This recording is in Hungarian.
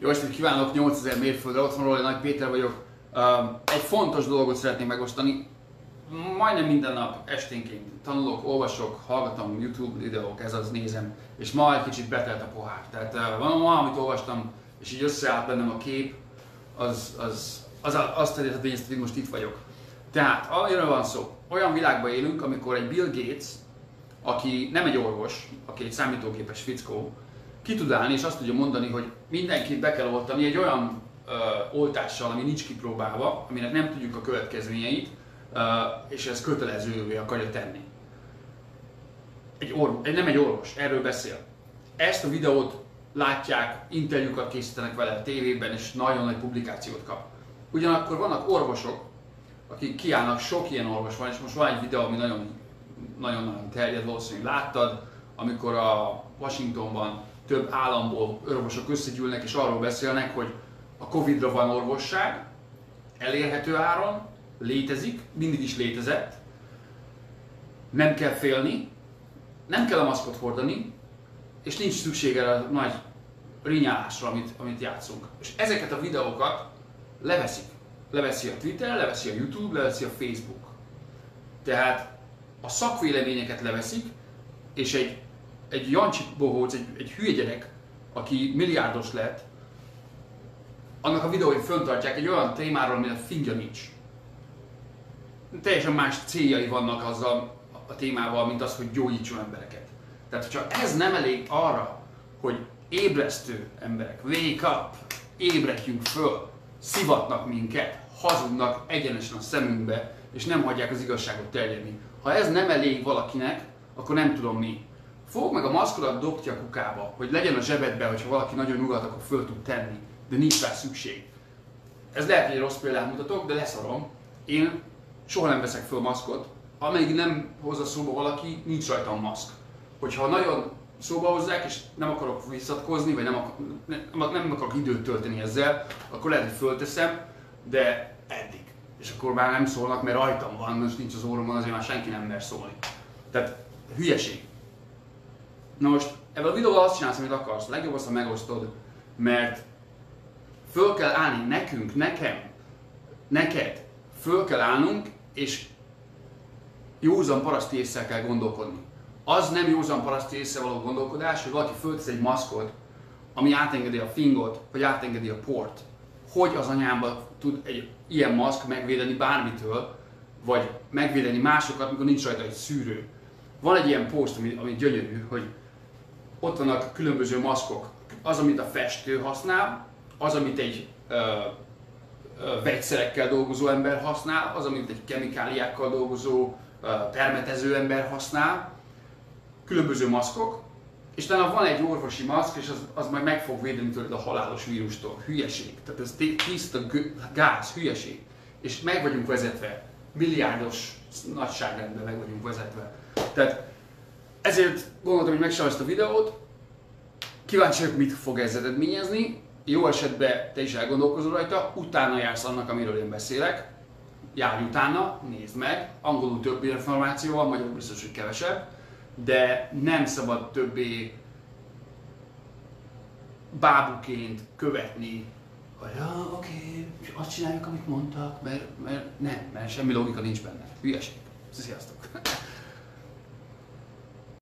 Jó estét kívánok, 8000 mérföldre otthonról, én Nagy Péter vagyok. Egy fontos dolgot szeretnék megosztani. Majdnem minden nap esténként tanulok, olvasok, hallgatom YouTube videók, ez az nézem, és ma egy kicsit betelt a pohár. Tehát van valamit olvastam, és így összeállt bennem a kép, az, az, az azt terjedheti, hogy most itt vagyok. Tehát, amiről van szó, olyan világban élünk, amikor egy Bill Gates, aki nem egy orvos, aki egy számítógépes fickó, ki tud állni és azt tudja mondani, hogy mindenkit be kell oltani egy olyan ö, oltással, ami nincs kipróbálva, aminek nem tudjuk a következményeit, ö, és ez kötelezővé akarja tenni. Egy orvos, nem egy orvos, erről beszél. Ezt a videót látják, interjúkat készítenek vele a tévében, és nagyon nagy publikációt kap. Ugyanakkor vannak orvosok, akik kiállnak, sok ilyen orvos van, és most van egy videó, ami nagyon nagyon-nagyon terjed, valószínűleg láttad, amikor a Washingtonban több államból orvosok összegyűlnek és arról beszélnek, hogy a Covid-ra van orvosság, elérhető áron, létezik, mindig is létezett, nem kell félni, nem kell a maszkot hordani, és nincs szüksége a nagy rinyálásra, amit, amit játszunk. És ezeket a videókat leveszik. Leveszi a Twitter, leveszi a YouTube, leveszi a Facebook. Tehát a szakvéleményeket leveszik, és egy, egy Jancsi bohóc, egy, egy hülye gyerek, aki milliárdos lett, annak a videóit föntartják egy olyan témáról, amire fingja nincs. Teljesen más céljai vannak azzal a témával, mint az, hogy gyógyítson embereket. Tehát, hogyha ez nem elég arra, hogy ébresztő emberek, wake up, ébredjünk föl, szivatnak minket, hazudnak egyenesen a szemünkbe, és nem hagyják az igazságot terjedni. Ha ez nem elég valakinek, akkor nem tudom mi. Fogd meg a maszkodat, dobd ki a kukába, hogy legyen a zsebedbe, hogyha valaki nagyon nyugat, akkor föl tud tenni, de nincs rá szükség. Ez lehet, hogy egy rossz példát mutatok, de leszarom. Én soha nem veszek föl maszkot, amíg nem hozza szóba valaki, nincs rajta a maszk. Hogyha nagyon szóba hozzák, és nem akarok visszatkozni, vagy nem, akar, nem, nem akarok időt tölteni ezzel, akkor lehet, hogy fölteszem, de eddig és akkor már nem szólnak, mert rajtam van, most nincs az óromon, azért már senki nem mer szólni. Tehát hülyeség. Na most ebből a videóval azt csinálsz, amit akarsz. Legjobb azt, ha megosztod, mert föl kell állni nekünk, nekem, neked, föl kell állnunk, és józan paraszti észre kell gondolkodni. Az nem józan paraszti észre való gondolkodás, hogy valaki föltesz egy maszkot, ami átengedi a fingot, vagy átengedi a port. Hogy az anyámba tud egy ilyen maszk megvédeni bármitől, vagy megvédeni másokat, amikor nincs rajta egy szűrő. Van egy ilyen poszt, ami, ami gyönyörű, hogy ott vannak különböző maszkok. Az, amit a festő használ, az, amit egy ö, vegyszerekkel dolgozó ember használ, az, amit egy kemikáliákkal dolgozó ö, permetező ember használ. Különböző maszkok, és utána van egy orvosi maszk, és az, az majd meg fog védeni tőled a halálos vírustól. Hülyeség. Tehát ez tiszta gáz, hülyeség. És meg vagyunk vezetve. Milliárdos nagyságrendben meg vagyunk vezetve. Tehát ezért gondoltam, hogy megcsinálom ezt a videót. Kíváncsi vagyok, mit fog ez eredményezni. Jó esetben te is elgondolkozol rajta, utána jársz annak, amiről én beszélek. Járj utána, nézd meg. Angolul több információ van, magyarul biztos, hogy kevesebb de nem szabad többé bábuként követni, hogy ja, oké, okay, azt csináljuk, amit mondtak, mert, mert nem, mert semmi logika nincs benne. Hülyeség. Sziasztok!